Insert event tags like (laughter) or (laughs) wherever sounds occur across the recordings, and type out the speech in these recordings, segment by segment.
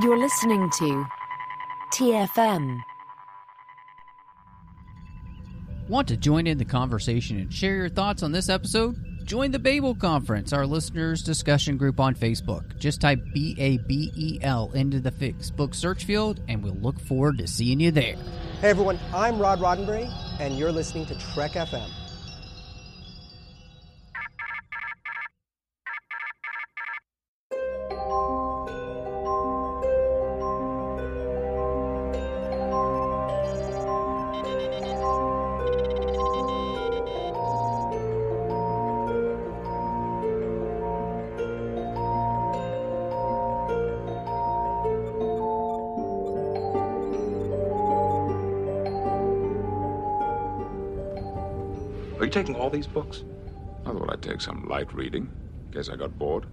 You're listening to TFM. Want to join in the conversation and share your thoughts on this episode? Join the Babel Conference, our listeners' discussion group on Facebook. Just type B A B E L into the Facebook search field, and we'll look forward to seeing you there. Hey everyone, I'm Rod Roddenberry, and you're listening to Trek FM. These books? I thought I'd take some light reading. Guess I got bored.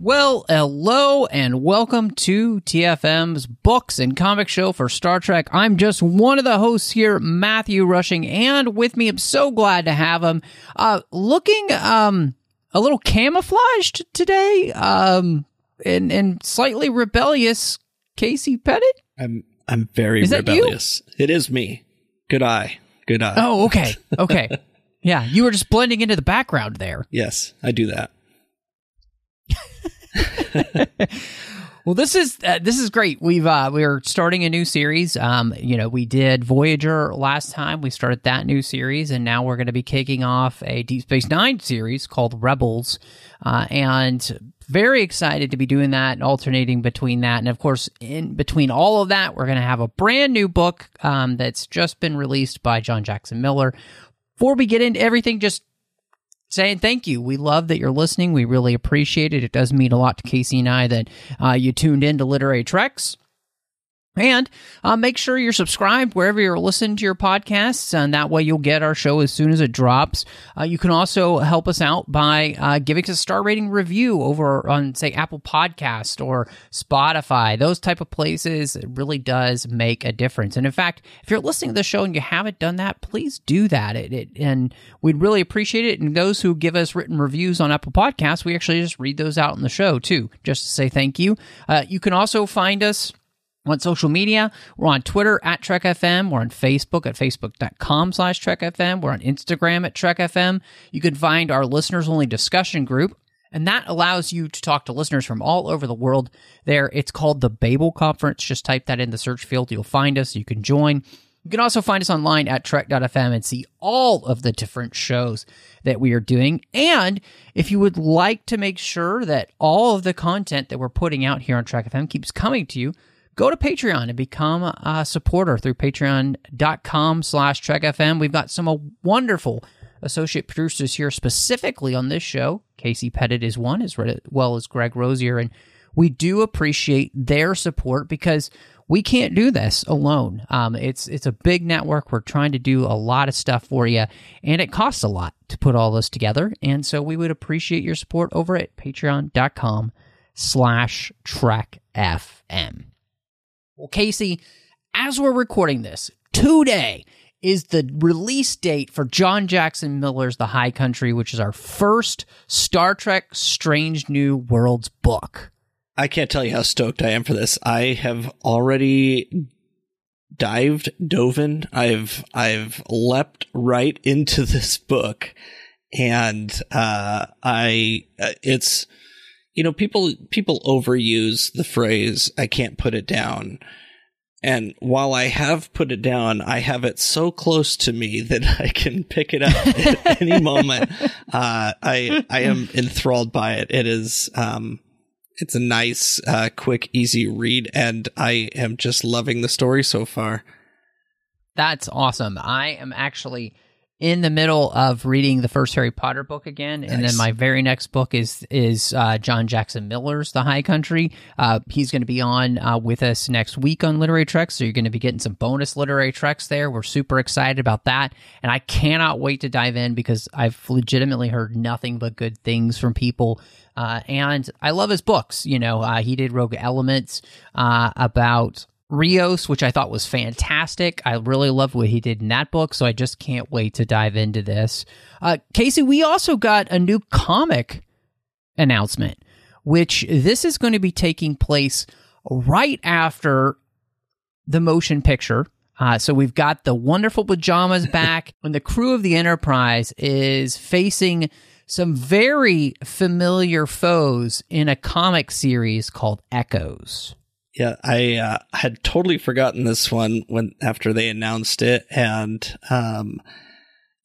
Well, hello and welcome to TFM's Books and Comic Show for Star Trek. I'm just one of the hosts here, Matthew Rushing, and with me, I'm so glad to have him. Uh, looking um a little camouflaged today, um, and and slightly rebellious, Casey Pettitt. I'm I'm very Is that you? rebellious. It is me. Good eye. Good eye. Oh, okay, okay, (laughs) yeah, you were just blending into the background there. Yes, I do that. (laughs) Well, this is uh, this is great. We've uh, we're starting a new series. Um, you know, we did Voyager last time. We started that new series, and now we're going to be kicking off a Deep Space Nine series called Rebels. Uh, and very excited to be doing that and alternating between that. And of course, in between all of that, we're going to have a brand new book um, that's just been released by John Jackson Miller. Before we get into everything, just saying thank you. We love that you're listening. We really appreciate it. It does mean a lot to Casey and I that uh, you tuned in to Literary Treks. And uh, make sure you're subscribed wherever you're listening to your podcasts, and that way you'll get our show as soon as it drops. Uh, you can also help us out by uh, giving us a star rating review over on, say, Apple Podcast or Spotify. Those type of places it really does make a difference. And in fact, if you're listening to the show and you haven't done that, please do that. It, it and we'd really appreciate it. And those who give us written reviews on Apple Podcasts, we actually just read those out in the show too, just to say thank you. Uh, you can also find us on social media. We're on Twitter at TrekFM. We're on Facebook at Facebook.com slash TrekFM. We're on Instagram at TrekFM. You can find our listeners only discussion group. And that allows you to talk to listeners from all over the world there. It's called the Babel Conference. Just type that in the search field. You'll find us. You can join. You can also find us online at trek.fm and see all of the different shows that we are doing. And if you would like to make sure that all of the content that we're putting out here on Trek FM keeps coming to you, go to Patreon and become a supporter through patreon.com slash trekfm. We've got some uh, wonderful associate producers here specifically on this show. Casey Pettitt is one, as well as Greg Rozier. And we do appreciate their support because we can't do this alone. Um, it's it's a big network. We're trying to do a lot of stuff for you, and it costs a lot to put all this together. And so we would appreciate your support over at patreon.com slash trek FM. Well, Casey, as we're recording this, today is the release date for John Jackson Miller's The High Country, which is our first Star Trek Strange New Worlds book. I can't tell you how stoked I am for this. I have already dived, dove in. I've I've leapt right into this book, and uh, I uh, it's you know people people overuse the phrase "I can't put it down." And while I have put it down, I have it so close to me (laughs) that I can pick it up at any moment. (laughs) Uh, I I am enthralled by it. It is um, it's a nice, uh, quick, easy read, and I am just loving the story so far. That's awesome. I am actually in the middle of reading the first Harry Potter book again, and then my very next book is is uh, John Jackson Miller's The High Country. Uh, he's going to be on uh, with us next week on Literary Treks, so you're going to be getting some bonus literary treks there. We're super excited about that, and I cannot wait to dive in because I've legitimately heard nothing but good things from people. Uh, and I love his books. You know, uh, he did Rogue Elements uh, about Rios, which I thought was fantastic. I really loved what he did in that book, so I just can't wait to dive into this. Uh, Casey, we also got a new comic announcement, which this is going to be taking place right after the motion picture. Uh, so we've got the wonderful pajamas back (laughs) when the crew of the Enterprise is facing some very familiar foes in a comic series called Echoes. Yeah, I uh, had totally forgotten this one when after they announced it, and um,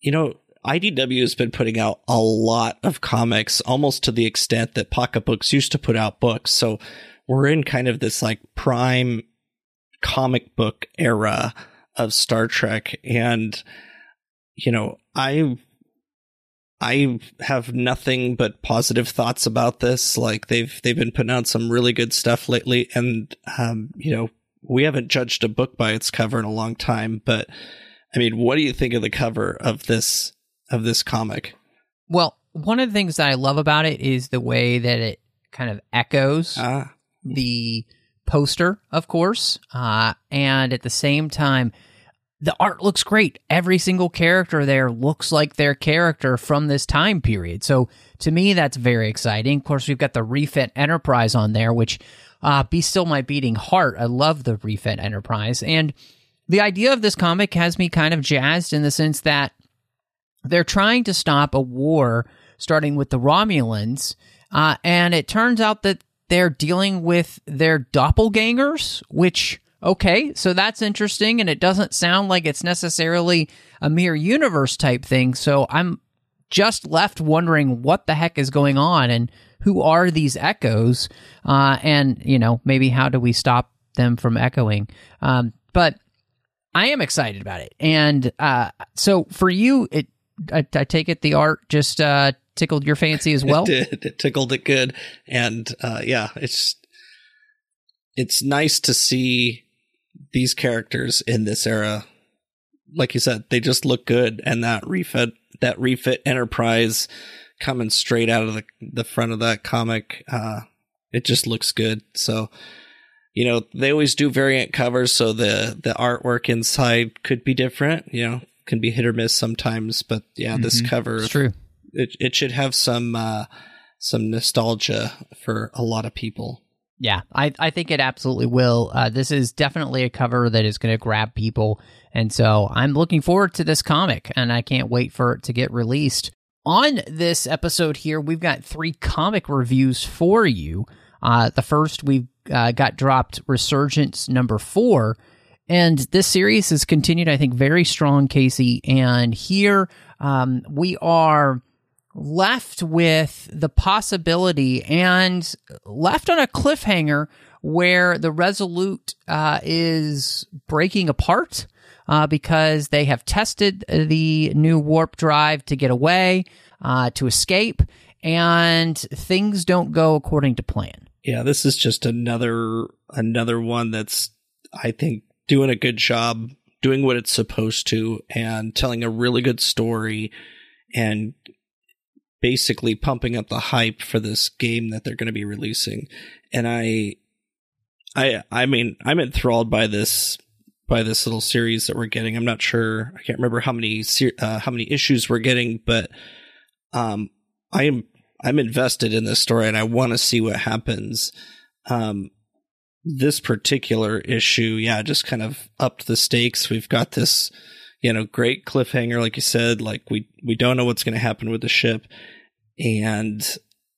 you know, IDW has been putting out a lot of comics, almost to the extent that Pocketbooks used to put out books. So we're in kind of this like prime comic book era of Star Trek, and you know, I I have nothing but positive thoughts about this. Like they've they've been putting out some really good stuff lately, and um, you know, we haven't judged a book by its cover in a long time. But I mean, what do you think of the cover of this of this comic? Well, one of the things that I love about it is the way that it kind of echoes Ah, the poster, of course, uh, and at the same time, the art looks great. Every single character there looks like their character from this time period. So to me, that's very exciting. Of course, we've got the Refit Enterprise on there, which uh, be still my beating heart. I love the Refit Enterprise, and the idea of this comic has me kind of jazzed in the sense that they're trying to stop a war starting with the Romulans, uh, and it turns out that they're dealing with their doppelgangers, which okay, so that's interesting, and it doesn't sound like it's necessarily a mirror universe type thing. So I'm just left wondering what the heck is going on and who are these echoes, uh, and you know maybe how do we stop them from echoing? Um, but I am excited about it, and uh, so for you, it I, I take it the art just uh, tickled your fancy as well. it did. It tickled it good, and uh, yeah, it's it's nice to see these characters in this era. Like you said, they just look good, and that refit that refit Enterprise coming straight out of the the front of that comic, uh, it just looks good. So. You know, they always do variant covers, so the the artwork inside could be different. You know, can be hit or miss sometimes, but yeah, this Mhm. cover It's true. it it should have some uh some nostalgia for a lot of people. Yeah, I, I think it absolutely will. Uh, this is definitely a cover that is going to grab people. And so I'm looking forward to this comic and I can't wait for it to get released. On this episode here, we've got three comic reviews for you. Uh, the first we uh, got dropped Resurgence number four. And this series has continued, I think, very strong, Casey. And here um, we are left with the possibility and left on a cliffhanger where the Resolute uh, is breaking apart uh, because they have tested the new warp drive to get away, uh, to escape, and things don't go according to plan. Yeah, this is just another another one that's I think doing a good job doing what it's supposed to and telling a really good story and basically pumping up the hype for this game that they're going to be releasing. And I I I mean, I'm enthralled by this by this little series that we're getting. I'm not sure. I can't remember how many uh, how many issues we're getting, but um I am I'm invested in this story and I want to see what happens. Um, this particular issue, yeah, just kind of upped the stakes. We've got this, you know, great cliffhanger, like you said. Like we we don't know what's going to happen with the ship, and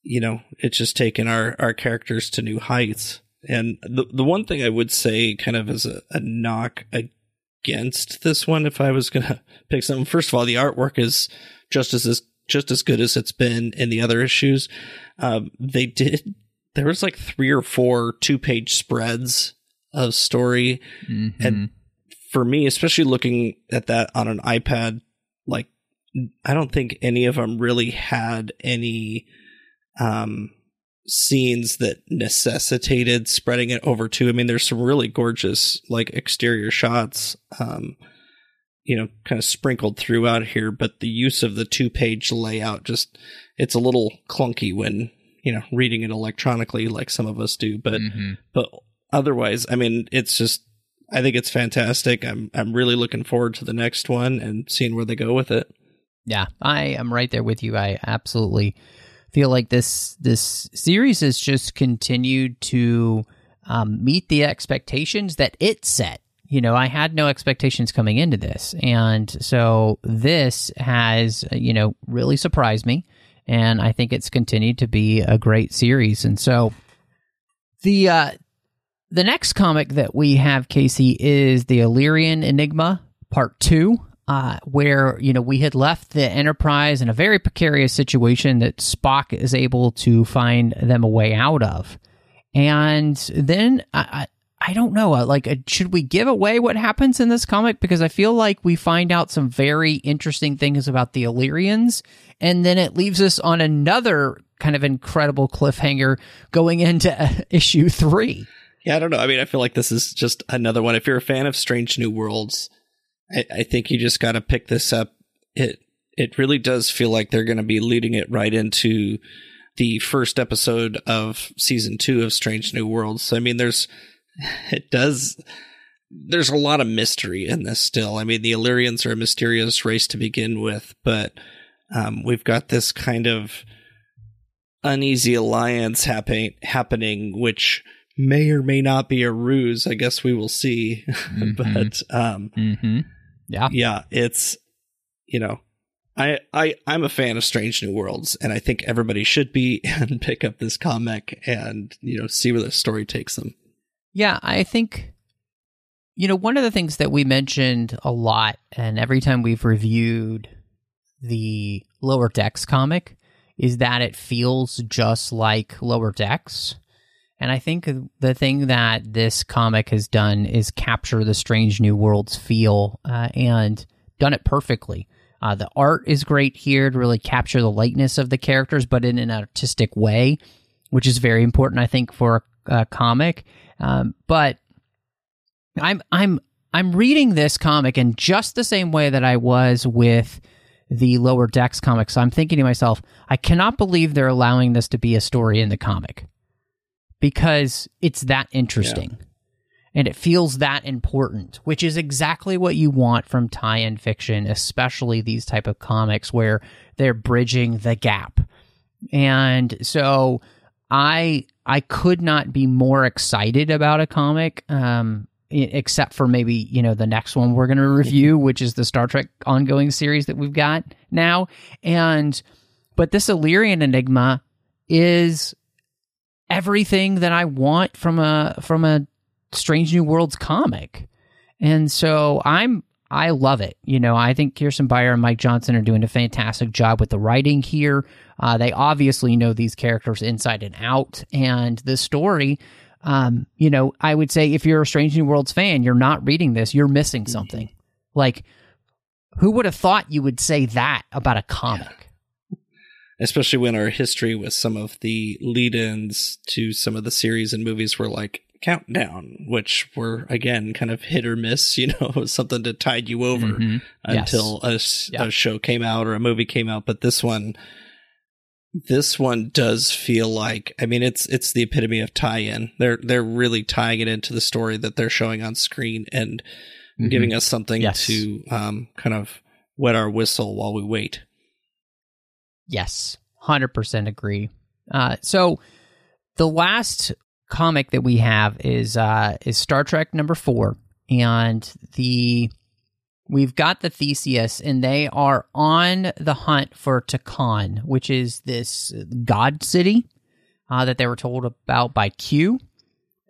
you know, it's just taken our our characters to new heights. And the the one thing I would say, kind of as a, a knock against this one, if I was going (laughs) to pick something, first of all, the artwork is just as as just as good as it's been in the other issues. Um, they did. There was like three or four two page spreads of story, and for me, especially looking at that on an iPad, like I don't think any of them really had any um, scenes that necessitated spreading it over two. I mean, there's some really gorgeous like exterior shots. Um, you know, kind of sprinkled throughout here, but the use of the two page layout just, it's a little clunky when, you know, reading it electronically like some of us do. But, but otherwise, I mean, it's just, I think it's fantastic. I'm, I'm really looking forward to the next one and seeing where they go with it. Yeah, I am right there with you. I absolutely feel like this this series has just continued to um, meet the expectations that it set. You know, I had no expectations coming into this. And so this has, you know, really surprised me. And I think it's continued to be a great series. And so the, uh, the next comic that we have, Casey, is the Illyrian Enigma Part Two, uh, where you know we had left the Enterprise in a very precarious situation that Spock is able to find them a way out of, and then I, I, I don't know, uh, like, uh, should we give away what happens in this comic because I feel like we find out some very interesting things about the Illyrians, and then it leaves us on another kind of incredible cliffhanger going into (laughs) issue three. Yeah, I don't know. I mean, I feel like this is just another one. If you're a fan of Strange New Worlds, I, I think you just got to pick this up. It it really does feel like they're going to be leading it right into the first episode of season two of Strange New Worlds. So, I mean, there's (laughs) it does. There's a lot of mystery in this still. I mean, the Illyrians are a mysterious race to begin with, but um, we've got this kind of uneasy alliance happening, happening, which may or may not be a ruse. I guess we will see. (laughs) Mm-hmm. but um, Mm-hmm. Yeah. yeah, it's you know, I I I'm a fan of Strange New Worlds, and I think everybody should be (laughs) and pick up this comic and you know see where the story takes them. Yeah, I think you know one of the things that we mentioned a lot, and every time we've reviewed the Lower Decks comic, is that it feels just like Lower Decks. And I think the thing that this comic has done is capture the Strange New Worlds feel uh, and done it perfectly. Uh, the art is great here to really capture the lightness of the characters, but in an artistic way, which is very important, I think, for a, a comic. Um, but I'm I'm I'm reading this comic in just the same way that I was with the Lower Decks comics. So I'm thinking to myself, I cannot believe they're allowing this to be a story in the comic because it's that interesting. And it feels that important, which is exactly what you want from tie-in fiction, especially these type of comics where they're bridging the gap. And so I I could not be more excited about a comic um except for maybe, you know, the next one we're going to review, (laughs) which is the Star Trek ongoing series that we've got now. And but this Illyrian Enigma is everything that I want from a from a Strange New Worlds comic. And so I'm I love it. You know, I think Kirsten Beyer and Mike Johnson are doing a fantastic job with the writing here. Uh, they obviously know these characters inside and out, and the story. Um, you know, I would say if you're a Strange New Worlds fan, you're not reading this, you're missing something. Like, who would have thought you would say that about a comic? Especially when our history with some of the lead-ins to some of the series and movies were like Countdown, which were again kind of hit or miss. (laughs) You know, something to tide you over Mhm. Yes. until Yeah. a show came out or a movie came out. But this one, this one does feel like. I mean, it's it's the epitome of tie-in. They're they're really tying it into the story that they're showing on screen and Mhm. giving us something Yes. to um, kind of wet our whistle while we wait. Yes, hundred percent agree. Uh, so the last comic that we have is uh, is Star Trek number four, and the we've got the Theseus, and they are on the hunt for Takan, which is this god city uh, that they were told about by Q,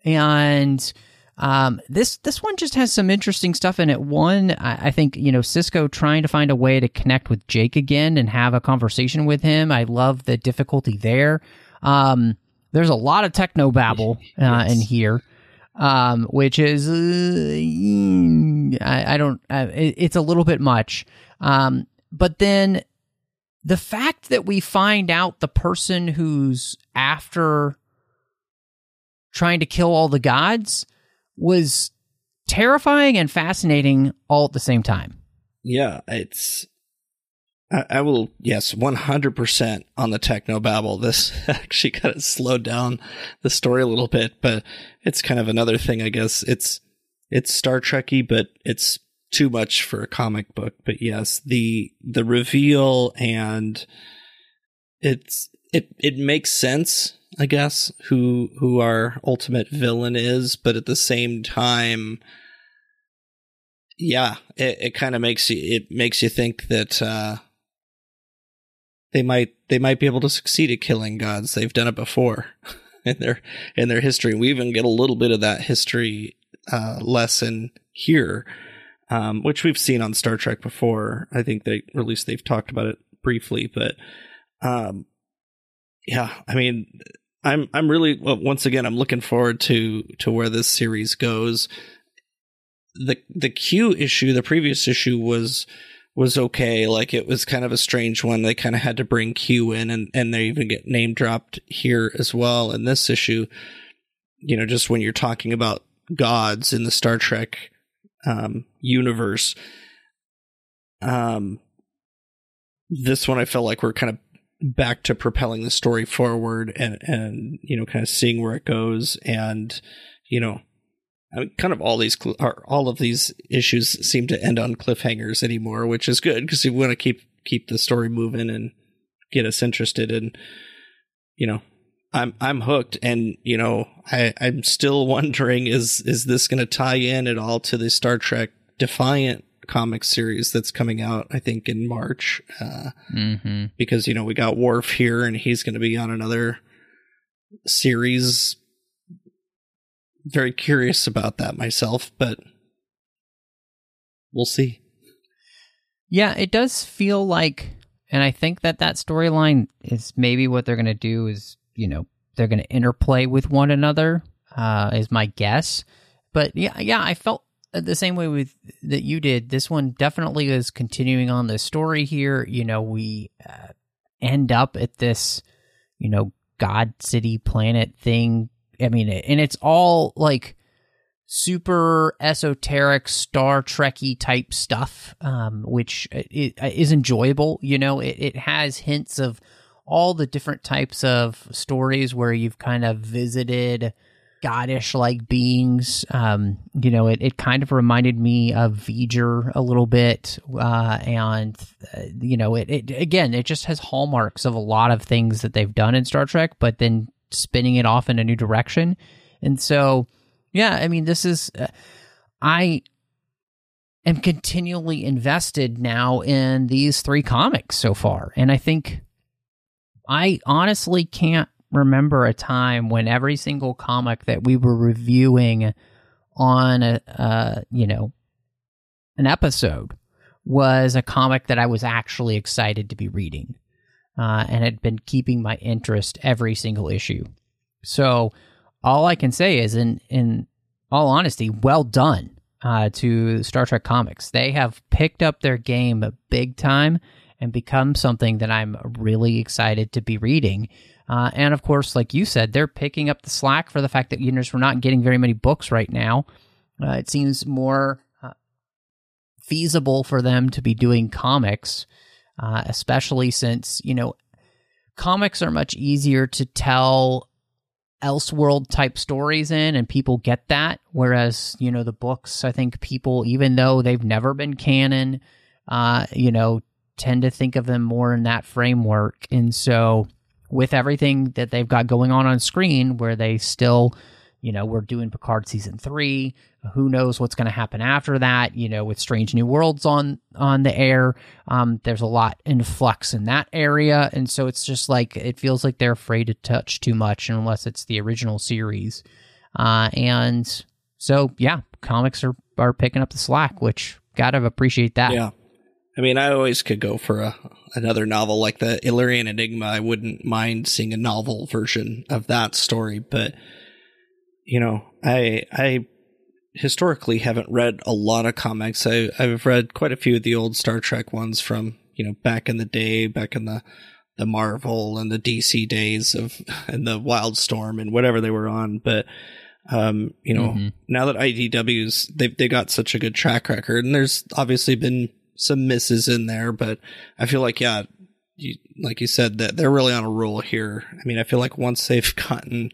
and um, this this one just has some interesting stuff in it. One, I, I think you know Sisko trying to find a way to connect with Jake again and have a conversation with him. I love the difficulty there. Um, there's a lot of techno babble (laughs) uh, in here, um, which is uh, I, I don't. Uh, it, it's a little bit much. Um, but then the fact that we find out the person who's after trying to kill all the gods was terrifying and fascinating all at the same time. Yeah, it's. I, I will, yes, 100% on the techno babble. This (laughs) actually kind of slowed down the story a little bit, but it's kind of another thing, I guess. It's, it's Star Trekky, but it's too much for a comic book. But yes, the, the reveal and it's, it, it makes sense I guess, who who our ultimate villain is, but at the same time, yeah, it, it kind of makes you it makes you think that uh, they might they might be able to succeed at killing gods. They've done it before (laughs) in their in their history. We even get a little bit of that history uh, lesson here, um, which we've seen on Star Trek before. I think they at least they've talked about it briefly, but um, yeah, I mean, I'm I'm really well, once again I'm looking forward to to where this series goes. The the Q issue, the previous issue was was okay. Like it was kind of a strange one. They kind of had to bring Q in, and and they even get name dropped here as well in this issue. You know, just when you're talking about gods in the Star Trek um, universe, um, this one I felt like we're kind of back to propelling the story forward and and you know kind of seeing where it goes and you know I mean, kind of all these cl- all of these issues seem to end on cliffhangers anymore, which is good because we want to keep keep the story moving and get us interested. And you know, I'm I'm hooked, and you know, I I'm still (laughs) wondering is is this going to tie in at all to the Star Trek Defiant comic series that's coming out? I think in March, uh, Mm-hmm. because you know we got Worf here, and he's going to be on another series very curious about that myself, but we'll see. Yeah, it does feel like, and I think that that storyline is maybe what they're going to do is, you know, they're going to interplay with one another, uh, is my guess. But yeah, yeah, I felt the same way with that you did. This one definitely is continuing on the story here. You know, we uh, end up at this, you know, God City planet thing. I mean, and it's all like super esoteric Star Trekky type stuff, um, which is enjoyable. You know, it, it has hints of all the different types of stories where you've kind of visited goddish like beings. Um, you know, it, it kind of reminded me of V'ger a little bit. Uh, and, uh, you know, it, it, again, it just has hallmarks of a lot of things that they've done in Star Trek, but then spinning it off in a new direction. And so, yeah, I mean, this is, uh, I am continually invested now in these three comics so far. And I think I honestly can't remember a time when every single comic that we were reviewing on a, uh, you know, an episode was a comic that I was actually excited to be reading. Uh, and had been keeping my interest every single issue. So all I can say is, in in all honesty, well done uh, to Star Trek Comics. They have picked up their game big time and become something that I'm really excited to be reading. Uh, and of course, like you said, they're picking up the slack for the fact that you know we're not getting very many books right now. Uh, it seems more uh, feasible for them to be doing comics, uh, especially since you know comics are much easier to tell elseworld type stories in and people get that whereas you know the books i think people even though they've never been canon uh you know tend to think of them more in that framework and so with everything that they've got going on on screen where they still you know we're doing picard season three. Who knows what's going to happen after that you know with strange new worlds on on the air. Um there's a lot in flux in that area. And so it's just like it feels like they're afraid to touch too much unless it's the original series. Uh and so yeah comics are are picking up the slack which gotta appreciate that. Yeah. I mean, I always could go for a another novel like the Illyrian Enigma. I wouldn't mind seeing a novel version of that story, but you know, I I historically haven't read a lot of comics. I I've read quite a few of the old Star Trek ones from, you know, back in the day, back in the the Marvel and the DC days of (laughs) and the Wildstorm and whatever they were on, but um, you know, Mhm. now that IDW's they've they got such a good track record and there's obviously been some misses in there, but I feel like yeah, you, like you said that they're really on a roll here. I mean, I feel like once they've gotten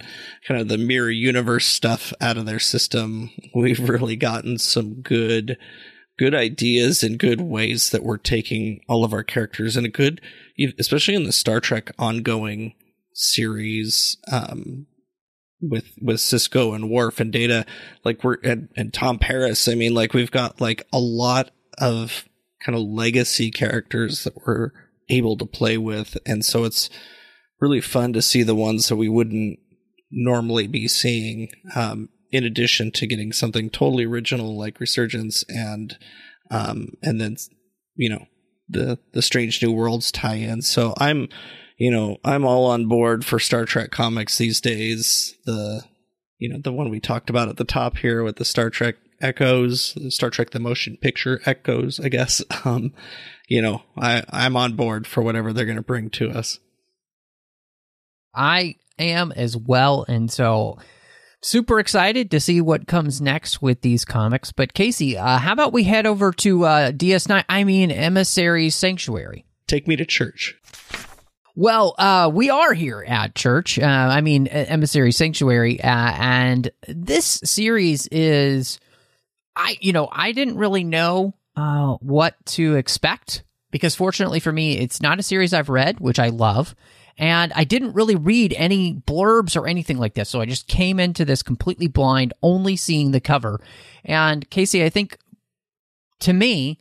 kind of the mirror universe stuff out of their system, (laughs) we've really gotten some good good ideas and good ways that we're taking all of our characters and a good especially in the Star Trek ongoing series um, with with Sisko and Worf and Data, like we're and, and Tom Paris. I mean, like we've got like a lot of kind of legacy characters that we're able to play with, and so it's really fun to see the ones that we wouldn't normally be seeing. Um, in addition to getting something totally original like Resurgence and um, and then you know the the Strange New Worlds tie-in. So I'm you know I'm all on board for Star Trek comics these days. The you know the one we talked about at the top here with the Star Trek echoes, Star Trek the motion picture echoes, I guess. (laughs) Um, you know, I I'm on board for whatever they're going to bring to us. I am as well, and so super excited to see what comes next with these comics. But Casey, uh, how about we head over to uh, DS9? I mean, Emissary's Sanctuary. Take me to church. Well, uh, we are here at church. Uh, I mean, Emissary's Sanctuary, uh, and this series is, I you know, I didn't really know uh, what to expect because fortunately for me, it's not a series I've read, which I love. And I didn't really read any blurbs or anything like this. So I just came into this completely blind, only seeing the cover. And Casey, I think to me,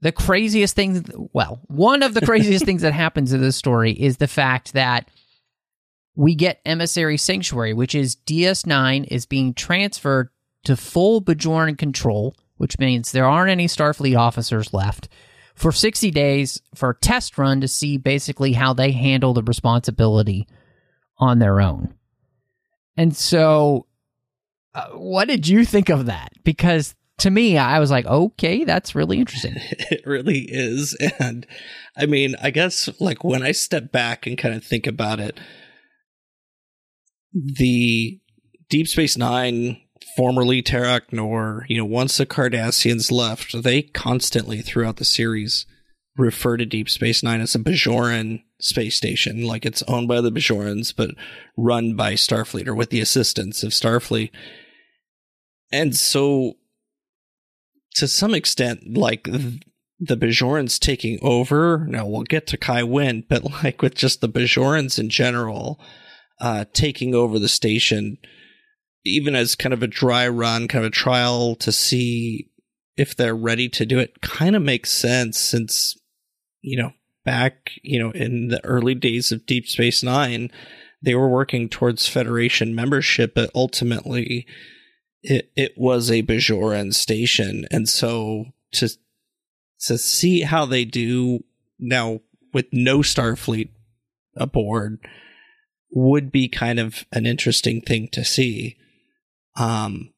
the craziest thing, well, one of the craziest (laughs) things that happens in this story is the fact that we get Emissary's Sanctuary, which is DS9 is being transferred to full Bajoran control, which means there aren't any Starfleet officers left for 60 days for a test run to see basically how they handle the responsibility on their own. And so, uh, what did you think of that? Because to me, I was like, okay, that's really interesting. (laughs) it really is. (laughs) And I mean, I guess like when I step back and kind of think about it, the Deep Space Nine formerly Terok Nor, you know, once the Cardassians left, they constantly throughout the series refer to Deep Space Nine as a Bajoran space station, like it's owned by the Bajorans, but run by Starfleet or with the assistance of Starfleet. And so, to some extent, like the Bajorans taking over, now we'll get to Kai Winn, but like with just the Bajorans in general, uh, taking over the station, even as kind of a dry run, kind of a trial to see if they're ready to do it, kind of makes sense since, you know, back, you know, in the early days of Deep Space Nine, they were working towards Federation membership, but ultimately it, it was a Bajoran station. And so to, to see how they do now with no Starfleet aboard would be kind of an interesting thing to see. Um,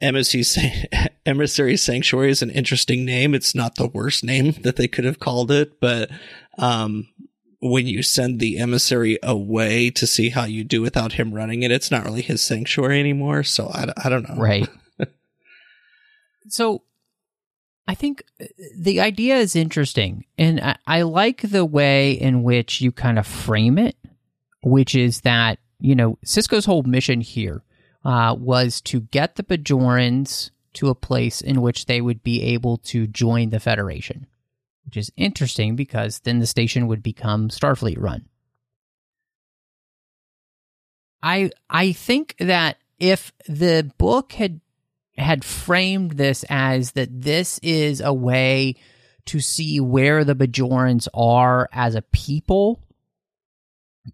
(laughs) Emissary's Sanctuary is an interesting name. It's not the worst name (laughs) that they could have called it, but um, when you send the emissary away to see how you do without him running it, it's not really his sanctuary anymore. So I, I don't know. Right. (laughs) so I think uh, the idea is interesting. And I, I like the way in which you kind of frame it, which is that, you know, Sisko's whole mission here uh, was to get the Bajorans to a place in which they would be able to join the Federation, which is interesting because then the station would become Starfleet run. I I think that if the book had had framed this as that this is a way to see where the Bajorans are as a people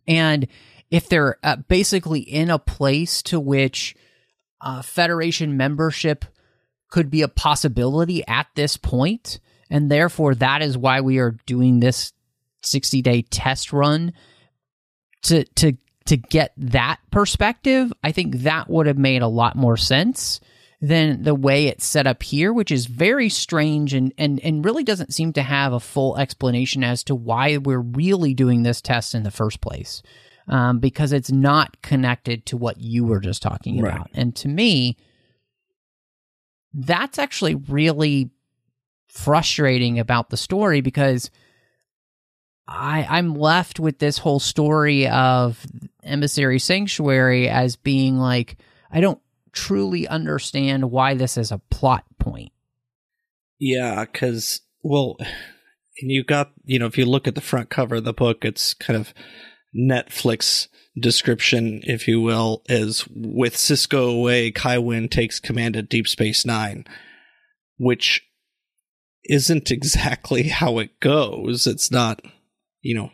and if they're uh, basically in a place to which uh, Federation membership could be a possibility at this point, and therefore that is why we are doing this 60 day test run to to to get that perspective. I think that would have made a lot more sense than the way it's set up here, which is very strange and, and, and really doesn't seem to have a full explanation as to why we're really doing this test in the first place um, because it's not connected to what you were just talking Right. about. And to me, that's actually really frustrating about the story because I, I'm left with this whole story of Emissary Sanctuary as being like, I don't truly understand why this is a plot point. Yeah, because well, (sighs) and you got you know if you look at the front cover of the book, it's kind of Netflix description, if you will, is with Sisko away, Kai Winn takes command at Deep Space Nine, which isn't exactly (laughs) how it goes. It's not, you know,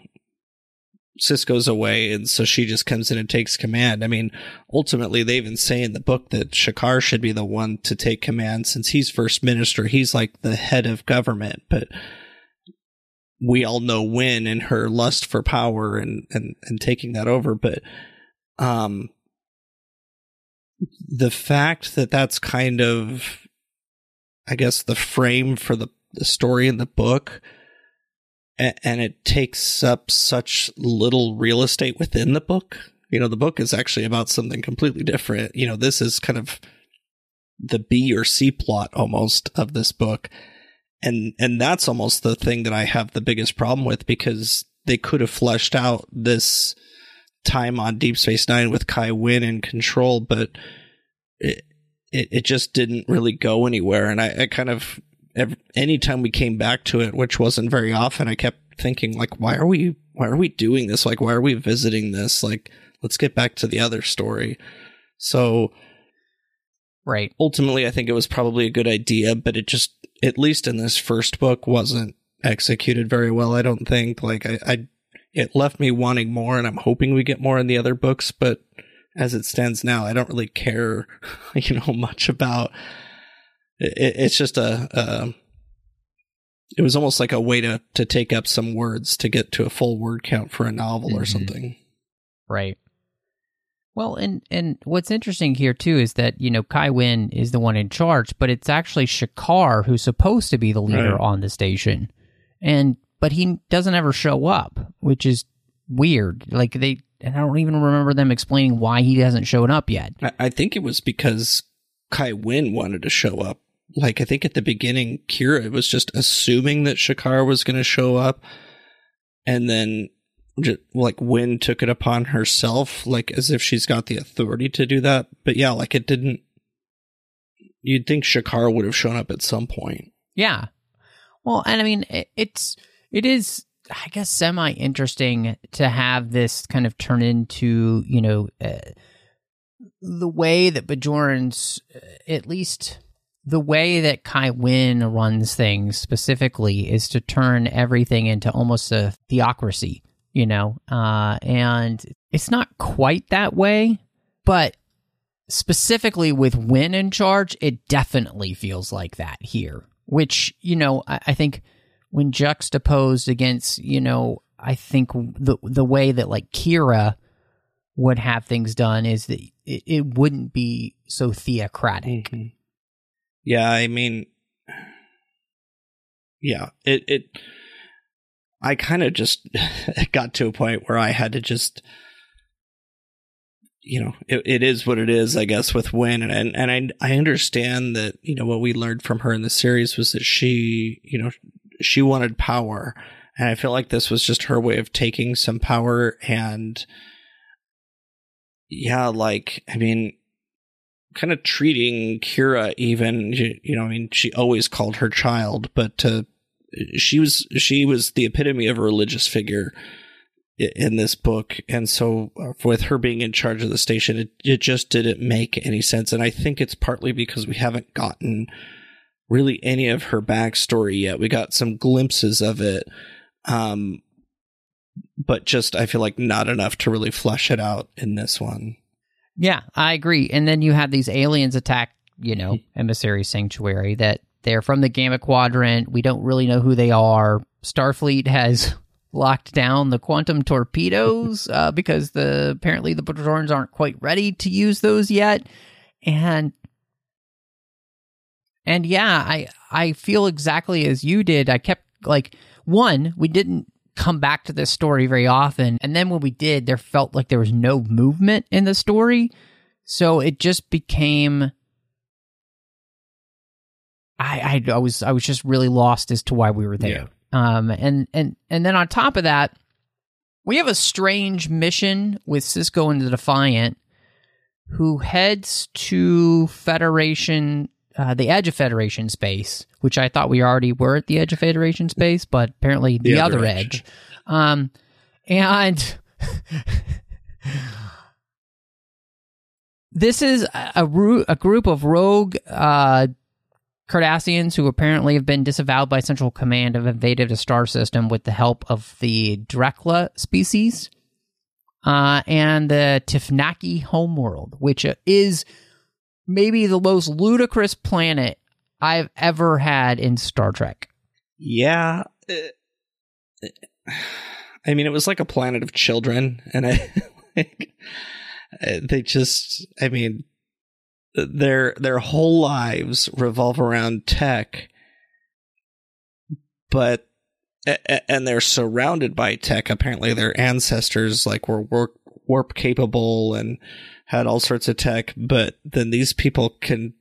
Sisko's away, and so she just comes in and takes command. I mean, ultimately, they even say in the book that Shakaar should be the one to take command since he's first minister. He's like the head of government, but we all know Winn and her lust for power and, and, and taking that over. But, um, the fact that that's kind of, I guess, the frame for the, the story in the book, and, and it takes up such little real estate within the book. You know, the book is actually about something completely different. You know, this is kind of the B or C plot almost of this book and and that's almost the thing that I have the biggest problem with because they could have fleshed out this time on Deep Space Nine with Kai Winn in control, but it it, it just didn't really go anywhere. And I, I kind of every, anytime we came back to it, which wasn't very often, I kept thinking like, why are we why are we doing this? Like, why are we visiting this? Like, let's get back to the other story. So Right. Ultimately, I think it was probably a good idea, but it just, at least in this first book, wasn't executed very well. I don't think. Like, I, I it left me wanting more, and I'm hoping we get more in the other books. But as it stands now, I don't really care, (laughs) you know, much about. It, it's just a, a. It was almost like a way to to take up some words to get to a full word count for a novel mm-hmm. or something. Right. Well, and and what's interesting here too is that you know Kai Winn is the one in charge, but it's actually Shakaar who's supposed to be the leader right. on the station, and but he doesn't ever show up, which is weird. Like they, and I don't even remember them explaining why he hasn't shown up yet. I, I think it was because Kai Winn wanted to show up. Like I think at the beginning, Kira was just assuming that Shakaar was going to show up, and then like Winn took it upon herself, like as if she's got the authority to do that. But yeah, like it didn't. You'd think Shakaar would have shown up at some point. Yeah. Well, and I mean, it, it's it is, I guess, semi interesting to have this kind of turn into you know uh, the way that Bajorans, uh, at least the way that Kai Winn runs things specifically is to turn everything into almost a theocracy you know, uh, and it's not quite that way, but specifically with Winn in charge, it definitely feels like that here. Which you know, I, I think when juxtaposed against, you know, I think the the way that like Kira would have things done is that it, it wouldn't be so theocratic. Mm-hmm. Yeah, I mean, yeah, it it I kind of just (laughs) got to a point where I had to just, you know, it, it is what it is, I guess, with Winn, And, and, I, I understand that, you know, what we learned from her in the series was that she, you know, she wanted power. And I feel like this was just her way of taking some power and, yeah, like, I mean, kind of treating Kira even, you know, I mean, she always called her child, but to she was she was the epitome of a religious figure in this book. And so uh, with her being in charge of the station it, it just didn't make any sense. And i think it's partly because we haven't gotten really any of her backstory yet. We got some glimpses of it um but just i feel like not enough to really flesh it out in this one. Yeah i agree. And then you have these aliens attack you know mm-hmm. emissary sanctuary that they're from the Gamma Quadrant. We don't really know who they are. Starfleet has (laughs) locked down the quantum torpedoes uh, because the apparently the Bajorans aren't quite ready to use those yet, and and yeah, I I feel exactly as you did. I kept like one, we didn't come back to this story very often, and then when we did, there felt like there was no movement in the story, so it just became I, I, I was I was just really lost as to why we were there. Yeah. Um, and and and then on top of that, we have a strange mission with Sisko and the Defiant, who heads to Federation, uh, the edge of Federation space, which I thought we already were at the edge of Federation space, but apparently the, the other, other, edge. edge. Um, and (laughs) this is a, a, a group of rogue uh, Cardassians who apparently have been disavowed by Central Command have invaded a star system with the help of the Drekla species uh, and the Tifnaki homeworld, which is maybe the most ludicrous planet I've ever had in Star Trek. Yeah. I mean, it was like a planet of children, and I (laughs) like they just. I mean, their their whole lives revolve around tech, but and they're surrounded by tech. Apparently, their ancestors like were warp, warp capable and had all sorts of tech, but then these people can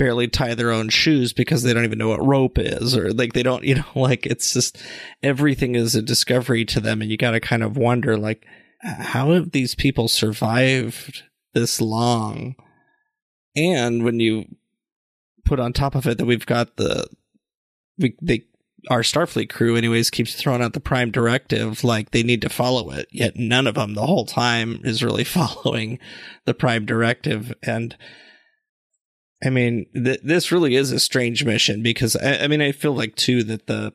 barely tie their own shoes because they don't even know what rope is or like they don't (laughs) you know like it's just everything is a discovery to them and you got to kind of wonder like how have these people survived this long and when you put on top of it that we've got the we they our Starfleet crew, anyways, keeps throwing out the prime directive like they need to follow it. Yet none of them the whole time is really (laughs) following the prime directive. And I mean, th- this really is a strange mission because I, I mean, I feel like too that the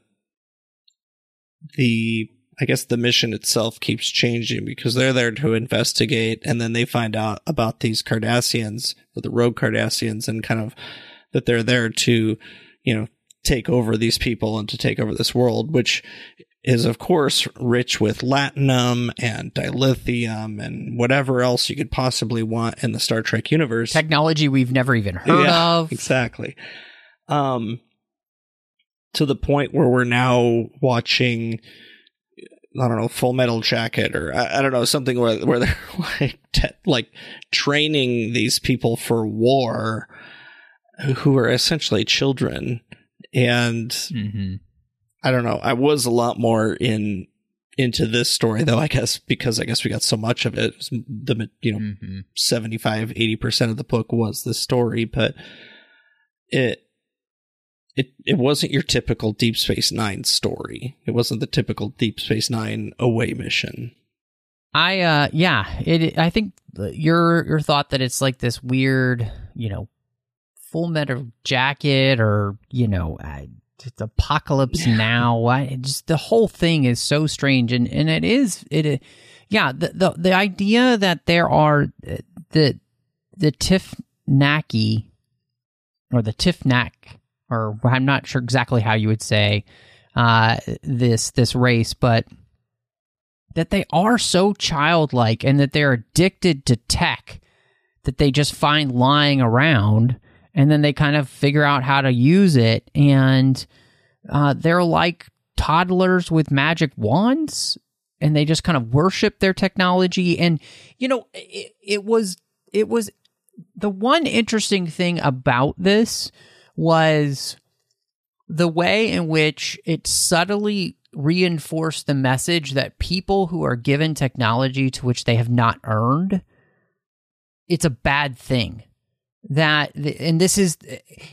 the I guess the mission itself keeps changing because they're there to investigate and then they find out about these Cardassians or the rogue Cardassians and kind of that they're there to, you know, take over these people and to take over this world, which is of course rich with latinum and dilithium and whatever else you could possibly want in the Star Trek universe. Technology we've never even heard Yeah, of. Exactly. Um, to the point where we're now watching, I don't know, Full Metal Jacket or I, I don't know something where where they're (laughs) like te- like training these people for war, who are essentially children, and Mm-hmm. I don't know. I was a lot more in into this story though, I guess, because I guess we got so much of it. The you know Mm-hmm. 75 80% of the book was the story but it it it wasn't your typical deep space 9 story. It wasn't the typical deep space 9 away mission. I uh yeah, it I think your your thought that it's like this weird, you know, full metal jacket or, you know, just apocalypse now. I just the whole thing is so strange and and it is it yeah, the the the idea that there are uh, the the Tifnaki or the Tifnak or I'm not sure exactly how you would say uh this this race, but that they are so childlike and that they're addicted to tech that they just find lying around and then they kind of figure out how to use it. And uh, they're like toddlers with magic wands and they just kind of worship their technology. And you know it, it was it was the one interesting thing about this was the way in which it subtly reinforced the message that people who are given technology to which they have not earned it's a bad thing. That and this is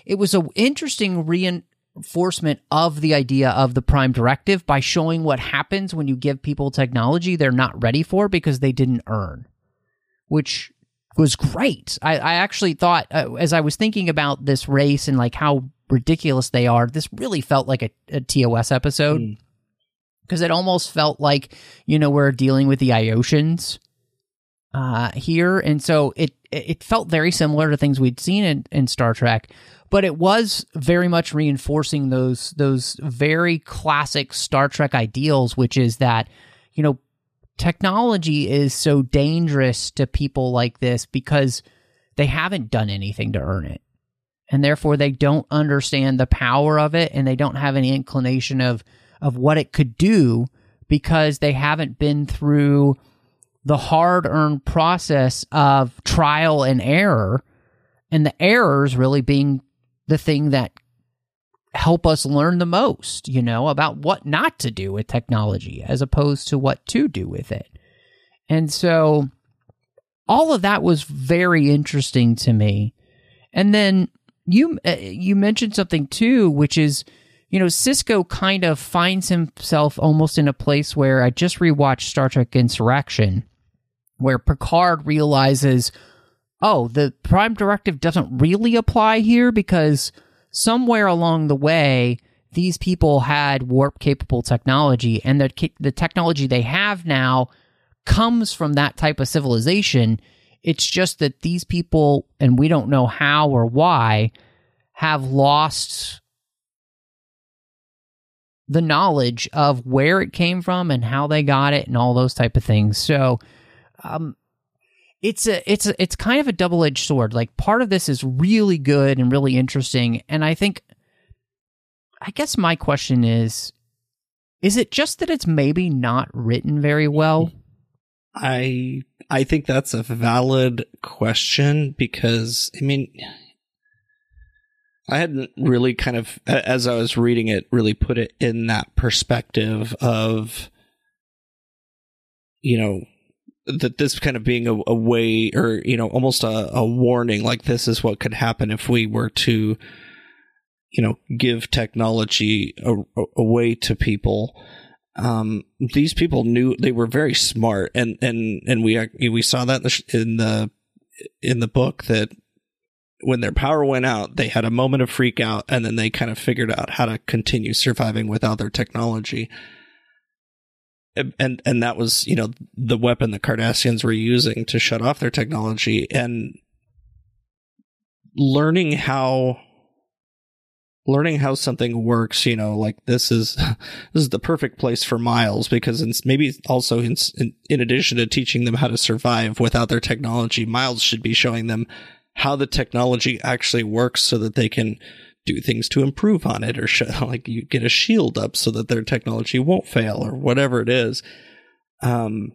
it was an interesting reinforcement of the idea of the prime directive by showing what happens when you give people technology they're not ready for because they didn't earn which was great. I, I actually thought uh, as i was thinking about this race and like how ridiculous they are this really felt like a, a tos episode. Mm. because it almost felt like you know we're dealing with the Iotians uh, here, and so it it felt very similar to things we'd seen in, in Star Trek, but it was very much reinforcing those those very classic Star Trek ideals, which is that you know technology is so dangerous to people like this because they haven't done anything to earn it. And therefore they don't understand the power of it and they don't have any inclination of of what it could do because they haven't been through the hard earned process of trial and error and the errors really being the thing that help us learn the most, you know, about what not to do with technology as opposed to what to do with it. And so all of that was very interesting to me. And then you uh, you mentioned something too which is you know, Sisko kind of finds himself almost in a place where I just rewatched Star Trek Insurrection, where Picard realizes, oh, the Prime Directive doesn't really apply here because somewhere along the way, these people had warp capable technology, and the, the technology they have now comes from that type of civilization. It's just that these people, and we don't know how or why, have lost the knowledge of where it came from and how they got it and all those type of things. So, um, it's a it's a, it's kind of a double edged sword. Like part of this is really good and really interesting, and I think, I guess my question is, is it just that it's maybe not written very well? I I think that's a valid question because I mean I hadn't really kind of as I was reading it really put it in that perspective of you know that this kind of being a, a way or you know almost a, a warning like this is what could happen if we were to you know give technology away to people um, these people knew they were very smart, and and and we we saw that in the in the, in the book that when their power went out, they had a moment of freak out, and then they kind of figured out how to continue surviving without their technology. And and that was you know the weapon the Cardassians were using to shut off their technology, and learning how learning how something works you know like this is (laughs) this is the perfect place for miles because maybe also in, in, in addition to teaching them how to survive without their technology miles should be showing them how the technology actually works so that they can do things to improve on it or sh- (laughs) like you get a shield up so that their technology won't fail or whatever it is. Um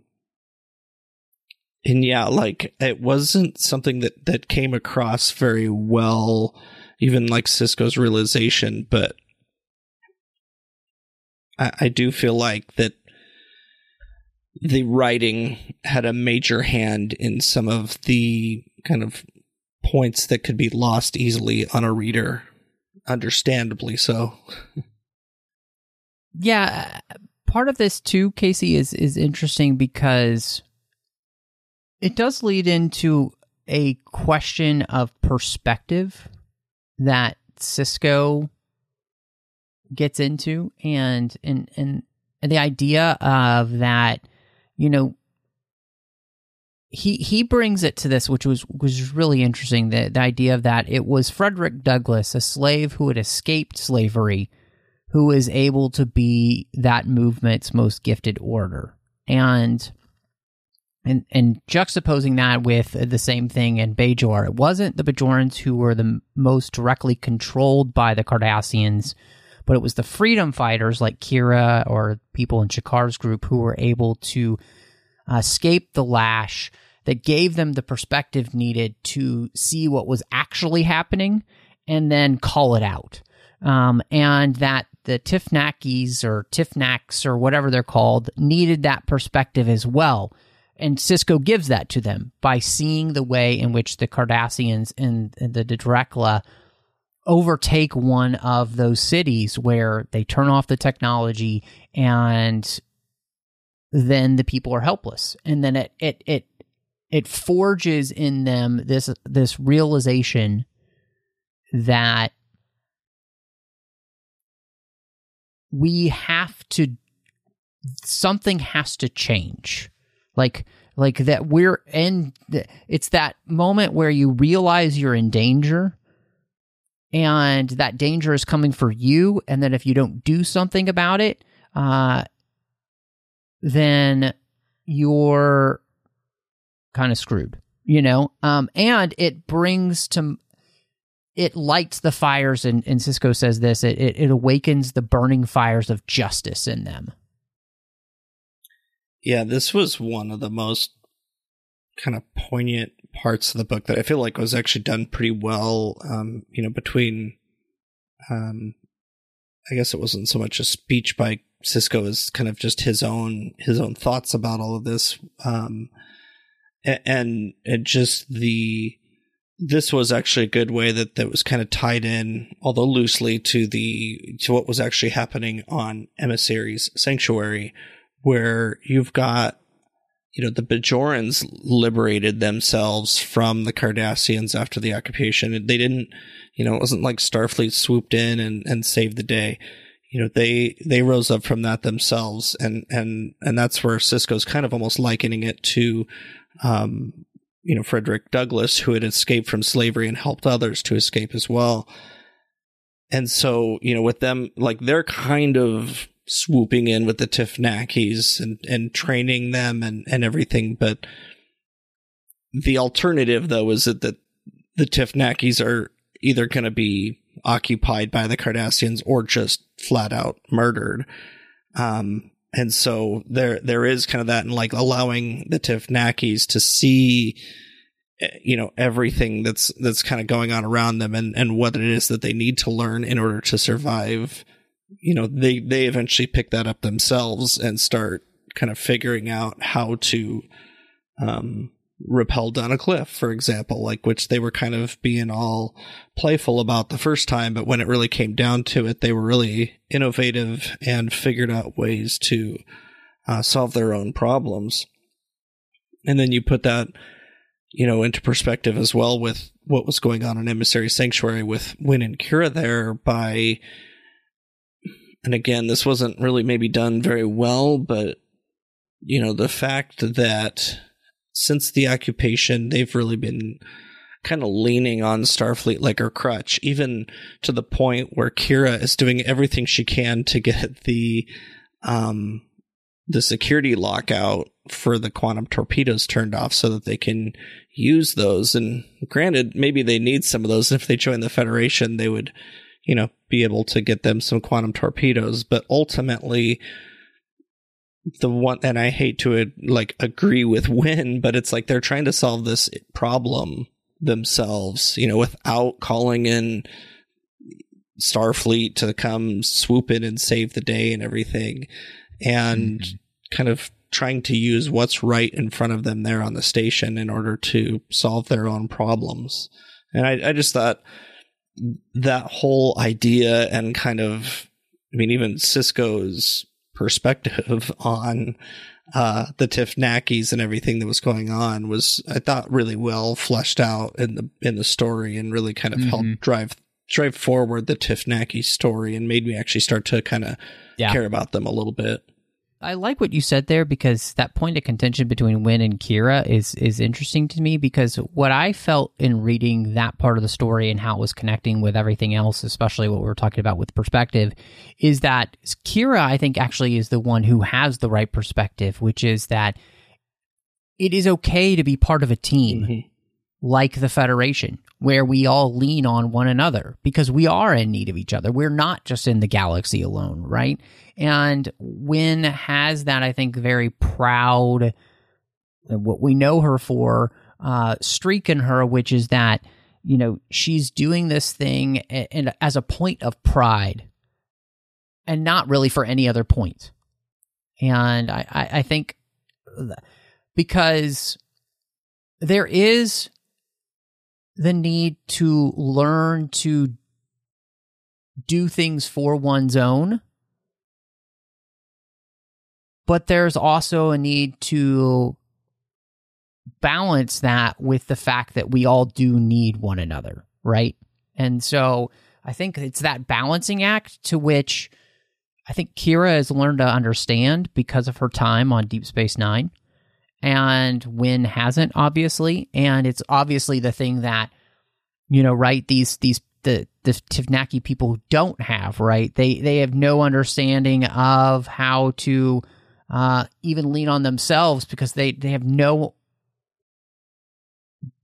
and yeah like it wasn't something that that came across very well even like Sisko's realization, but I, I do feel like that the writing had a major hand in some of the kind of points that could be lost easily on a reader, understandably so. yeah, part of this too, Casey, is is interesting because it does lead into a question of perspective that Sisko gets into and and and the idea of that you know he he brings it to this which was was really interesting the, the idea of that. It was Frederick Douglass a slave who had escaped slavery who was able to be that movement's most gifted orator. And and and juxtaposing that with the same thing in Bajor, it wasn't the Bajorans who were the most directly controlled by the Cardassians, but it was the freedom fighters like Kira or people in Shakaar's group who were able to uh, escape the lash that gave them the perspective needed to see what was actually happening and then call it out. Um, and that the Tifnakis or Tifnaks or whatever they're called needed that perspective as well and Sisko gives that to them by seeing the way in which the Cardassians and, the Drekla overtake one of those cities where they turn off the technology and then the people are helpless and then it it it it forges in them this this realization that we have to something has to change. Like like that we're in it's that moment where you realize you're in danger and that danger is coming for you. And then if you don't do something about it uh then you're kind of screwed you know um and it brings to it lights the fires and, and Sisko says this it, it, it awakens the burning fires of justice in them yeah, this was one of the most kind of poignant parts of the book that I feel like was actually done pretty well. Um, you know, between, um, I guess it wasn't so much a speech by Sisko as kind of just his own his own thoughts about all of this, um, and and just the this was actually a good way that that was kind of tied in, although loosely, to the to what was actually happening on Emissary's Sanctuary, where you've got you know the Bajorans liberated themselves from the Cardassians after the occupation. They didn't, you know, it wasn't like Starfleet swooped in and and saved the day. You know, they they rose up from that themselves, and and and that's where Sisko's kind of almost likening it to um, you know, Frederick Douglass, who had escaped from slavery and helped others to escape as well. And so, you know, with them, like they're kind of swooping in with the Tifnakis and, and training them and, and everything. But the alternative, though, is that the, the Tifnakis are either going to be occupied by the Cardassians or just flat out murdered. Um, and so there there is kind of that and like allowing the Tifnakis to see eh, you know everything that's that's kind of going on around them and and what it is that they need to learn in order to survive. You know they they eventually pick that up themselves and start kind of figuring out how to um rappel down a cliff, for example, like which they were kind of being all playful about the first time, but when it really came down to it, they were really innovative and figured out ways to uh, solve their own problems. And then you put that, you know, into perspective as well with what was going on in Emissary Sanctuary with Winn and Kira there by, and again, this wasn't really maybe done very well, but you know, the fact that since the occupation, they've really been kind of leaning on Starfleet like her crutch, even to the point where Kira is doing everything she can to get (laughs) the um the security lockout for the quantum torpedoes turned off so that they can use those. And granted, maybe they need some of those. (laughs) If they join the Federation, they would, you know, be able to get them some quantum torpedoes. But ultimately, the one and I hate to like agree with (laughs) Winn, but it's like they're trying to solve this problem themselves, you know, without calling in Starfleet to come swoop in and save the day and everything, and mm-hmm. kind of trying to use what's right in front of them there on the station in order to solve their own problems. And I, I just thought that whole idea and kind of, I mean, even Sisko's perspective on uh, the Tifnakis and everything that was going on was, I thought, really well fleshed out in the in the story and really kind of mm-hmm. helped drive drive forward the Tifnaki story and made me actually start to kind of yeah. care about them a little bit. I like what you said there because that point of contention between Winn and Kira is is interesting to me because what I felt in reading that part of the story and how it was connecting with everything else, especially what we were talking about with perspective, is that Kira I think actually is the one who has the right perspective, which is that it is okay to be part of a team mm-hmm. like the Federation where we all lean on one another because we are in need of each other. We're not just in the galaxy alone, right? And Winn has that, I think, very proud, uh, what we know her for, uh, streak in her, which is that, you know, she's doing this thing and as a point of pride and not really for any other point. And I, I think because there is the need to learn to do things for one's own. But there's also a need to balance that with the fact that we all do need one another, right? And so I think it's that balancing act to which I think Kira has learned to understand because of her time on Deep Space Nine and Winn hasn't obviously and it's obviously the thing that you know right these these the the Tifnaki people don't have right they they have no understanding of how to uh, even lean on themselves because they they have no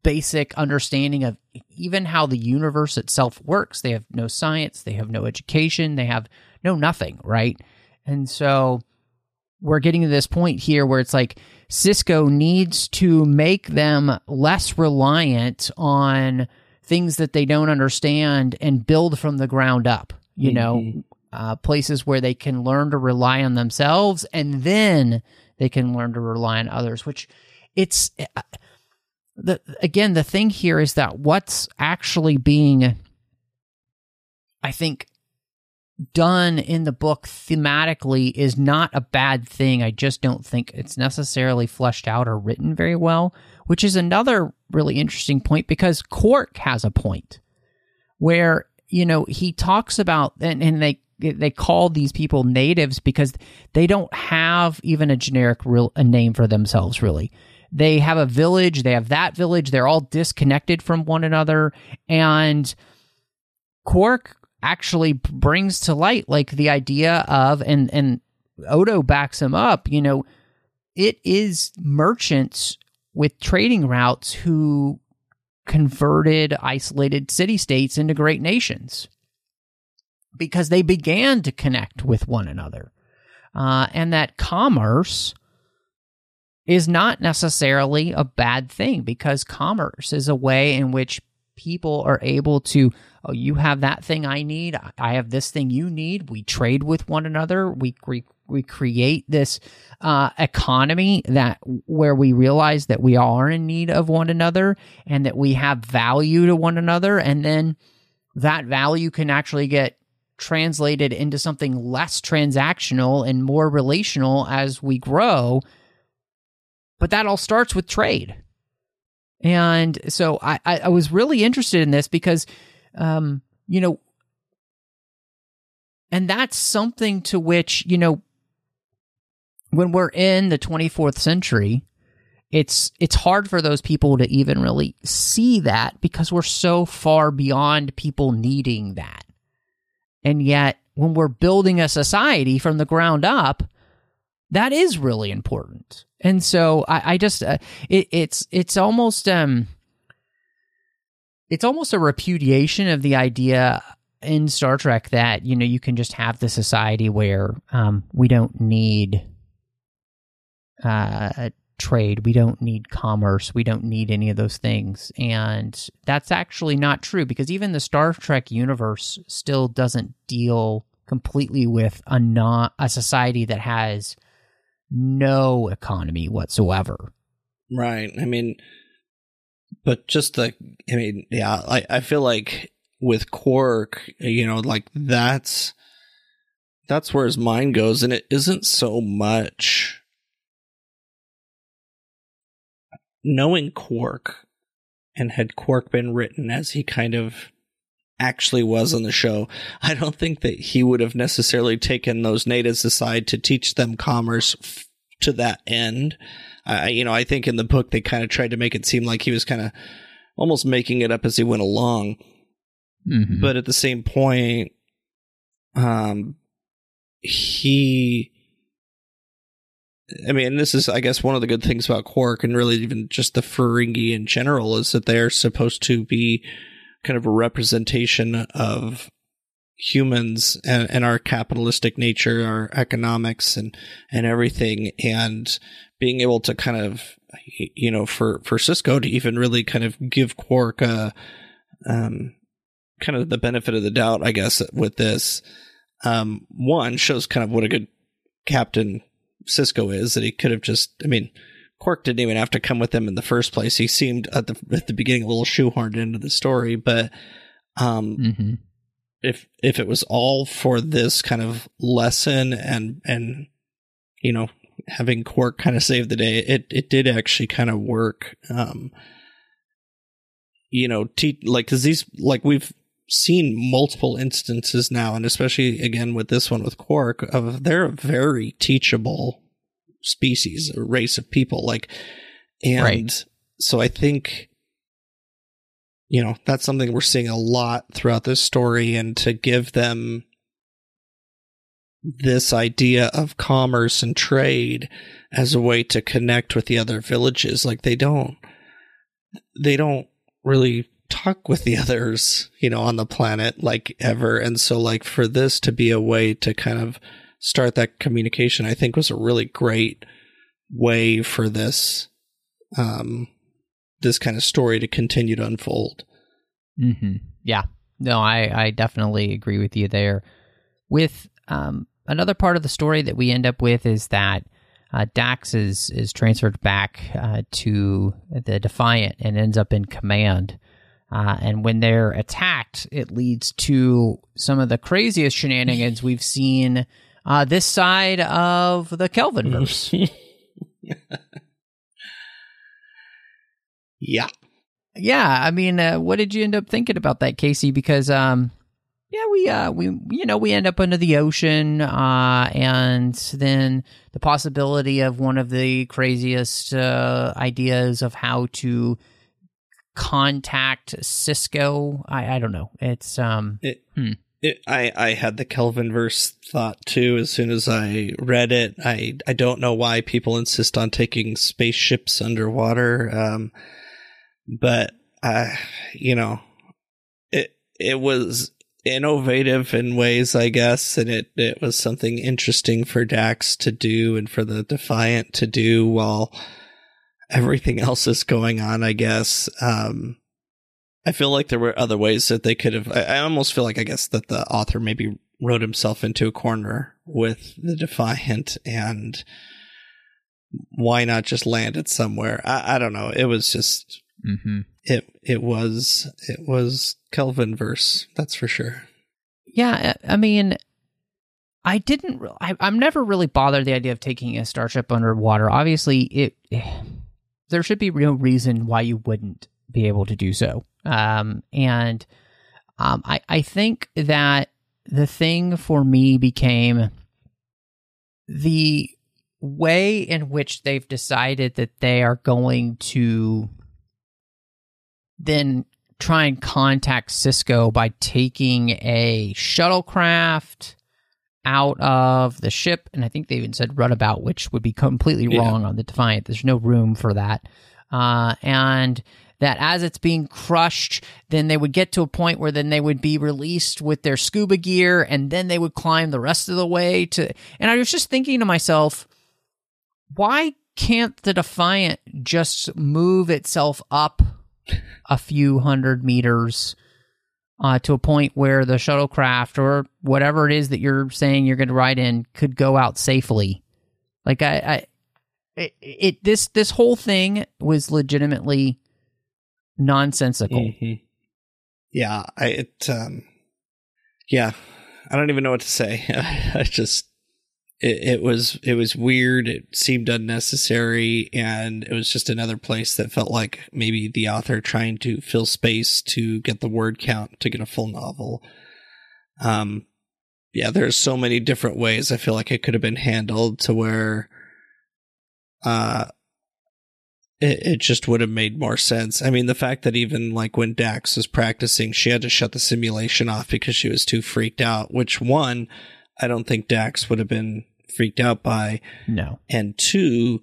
basic understanding of even how the universe itself works they have no science they have no education they have no nothing right and so we're getting to this point here where it's like Sisko needs to make them less reliant on things that they don't understand and build from the ground up. You mm-hmm. know, uh, places where they can learn to rely on themselves and then they can learn to rely on others, which it's. Uh, the again the thing here is that what's actually being I think done in the book thematically is not a bad thing. I just don't think it's necessarily fleshed out or written very well, which is another really interesting point because Quark has a point where, you know, he talks about and, and they they call these people natives because they don't have even a generic real a name for themselves really. They have a village, they have that village, they're all disconnected from one another and Quark actually brings to light like the idea of and and Odo backs him up, you know, it is merchants with trading routes who converted isolated city states into great nations because they began to connect with one another. Uh, and that commerce is not necessarily a bad thing because commerce is a way in which people are able to oh you have that thing i need. I have this thing you need. We trade with one another. We we, we create this uh, economy that where we realize that we are in need of one another and that we have value to one another. And then that value can actually get translated into something less transactional and more relational as we grow but that all starts with trade and so I, I, was really interested in this because, um, you know, and that's something to which, you know, when we're in the 24th century, it's it's hard for those people to even really see that because we're so far beyond people needing that. And yet, when we're building a society from the ground up, that is really important. And so I, I just uh, it, it's it's almost um it's almost a repudiation of the idea in Star Trek that you know you can just have the society where um, we don't need uh, trade, we don't need commerce, we don't need any of those things, and that's actually not true because even the Star Trek universe still doesn't deal completely with a not a society that has no economy whatsoever. Right. I mean, but just the, I mean, yeah, I, I feel like with Quark, you know, like that's, that's where his mind goes. And it isn't so much knowing Quark and had Quark been written as he kind of actually was on the show, I don't think that he would have necessarily taken those natives aside to teach them commerce f- to that end. Uh, you know, I think in the book they kind of tried to make it seem like he was kind of almost making it up as he went along. Mm-hmm. But at the same point, um, he, I mean, this is, I guess, one of the good things about Quark and really even just the Ferengi in general is that they're supposed to be kind of a representation of humans and, and our capitalistic nature, our economics and, and everything. And being able to kind of, you know, for, for Sisko to even really kind of give Quark a, um, kind of the benefit of the doubt, I guess, with this. Um, one shows kind of what a good captain Sisko is that he could have just, I mean, Quark didn't even have to come with him in the first place. He seemed at the at the beginning a little shoehorned into the story, but um, mm-hmm. if if it was all for this kind of lesson and and you know having Quark kind of save the day, it it did actually kind of work. Um, you know, te- like because these like we've seen multiple instances now, and especially again with this one with Quark, of they're a very teachable species, a race of people. Like, and right. so I think, you know, that's something we're seeing a lot throughout this story, and to give them this idea of commerce and trade as a way to connect with the other villages, like they don't, they don't really talk with the (laughs) others, you know, on the planet like ever. And so like for this to be a way to kind of start that communication, I think was a really great way for this um this kind of story to continue to unfold. Mm-hmm. Yeah. No, I, I definitely agree with you there. With um, another part of the story that we end up with is that uh, Dax is is transferred back uh, to the Defiant and ends up in command. Uh, and when they're attacked, it leads to some of the craziest shenanigans we've seen uh, this side of the Kelvinverse. (laughs) yeah. yeah, I mean, uh, what did you end up thinking about that, Casey? Because um, yeah, we uh we you know we end up under the ocean, uh, and then the possibility of one of the craziest uh, ideas of how to contact Sisko. I I don't know. It's um It, Hmm. it, I I had the Kelvin verse thought too as soon as I read it. I I don't know why people insist on taking spaceships underwater, um, but uh, you know, it it was innovative in ways, I guess, and it it was something interesting for Dax to do and for the Defiant to do while everything else is going on. I guess. Um, I feel like there were other ways that they could have. I, I almost feel like I guess that the author maybe wrote himself into a corner with the Defiant, and why not just land it somewhere? I, I don't know. It was just mm-hmm. it. It was it was Kelvin verse. That's for sure. Yeah, I I mean, I didn't. re- I, I'm never really bothered the idea of taking a starship underwater. Obviously, it there should be no reason why you wouldn't be able to do so. Um, and um, I I think that the thing for me became the way in which they've decided that they are going to then try and contact Sisko by taking a shuttlecraft out of the ship. And I think they even said runabout, which would be completely Yeah. wrong on the Defiant. There's no room for that. Uh, and that as it's being crushed, then they would get to a point where then they would be released with their scuba gear and then they would climb the rest of the way to. And I was just thinking to myself, why can't the Defiant just move itself up a few hundred meters uh, to a point where the shuttlecraft or whatever it is that you're saying you're going to ride in could go out safely? Like I, I it, it this this whole thing was legitimately nonsensical. Mhm. Yeah, I it um yeah, I don't even know what to say. (laughs) I just it, it was it was weird, it seemed unnecessary and it was just another place that felt like maybe the author trying to fill space to get the word count to get a full novel. Um yeah, there's so many different ways I feel like it could have been handled to where uh it, it just would have made more sense. I mean, the fact that even like when Dax was practicing, she had to shut the simulation off because she was too freaked out, which one, I don't think Dax would have been freaked out by. No. And two,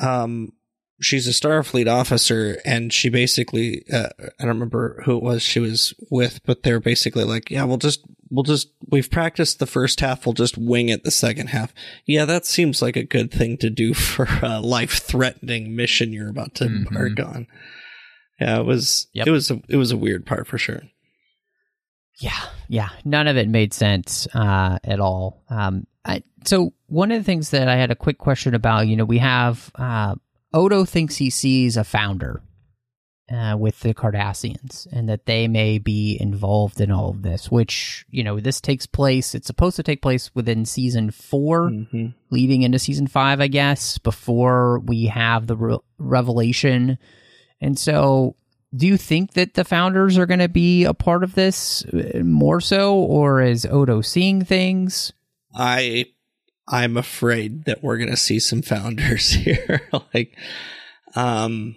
um, she's a Starfleet officer and she basically, uh, I don't remember who it was she was with, but they're basically like, yeah, we'll just, we'll just, we've practiced the first half. We'll just wing it the second half. Yeah, that seems like a good thing to do (laughs) for a life threatening mission you're about to Mhm. embark on. Yeah, it was, Yep. it was, a, it was a weird part for sure. Yeah, yeah, none of it made sense uh, at all. Um, I, so one of the things that I had a quick question about, you know, we have uh, Odo thinks he sees a founder uh, with the Cardassians, and that they may be involved in all of this. Which you know, this takes place. It's supposed to take place within season 4 Mm-hmm. leading into season five, I guess, before we have the re- revelation. And so, do you think that the founders are going to be a part of this uh, more so, or is Odo seeing things? I I'm afraid that we're gonna see some founders (laughs) here. like um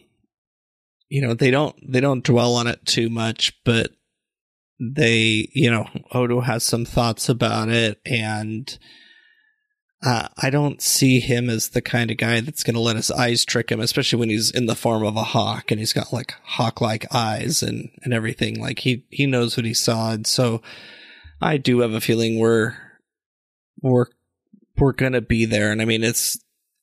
you know, they don't they don't dwell on it too much, but they you know, Odo has some thoughts about it and uh, I don't see him as the kind of guy that's going to let his eyes trick him, especially when he's in the form of a hawk and he's got like hawk-like eyes and and everything. Like he he knows what he saw, and so I do have a feeling we're we're we're gonna be there. And I mean, it's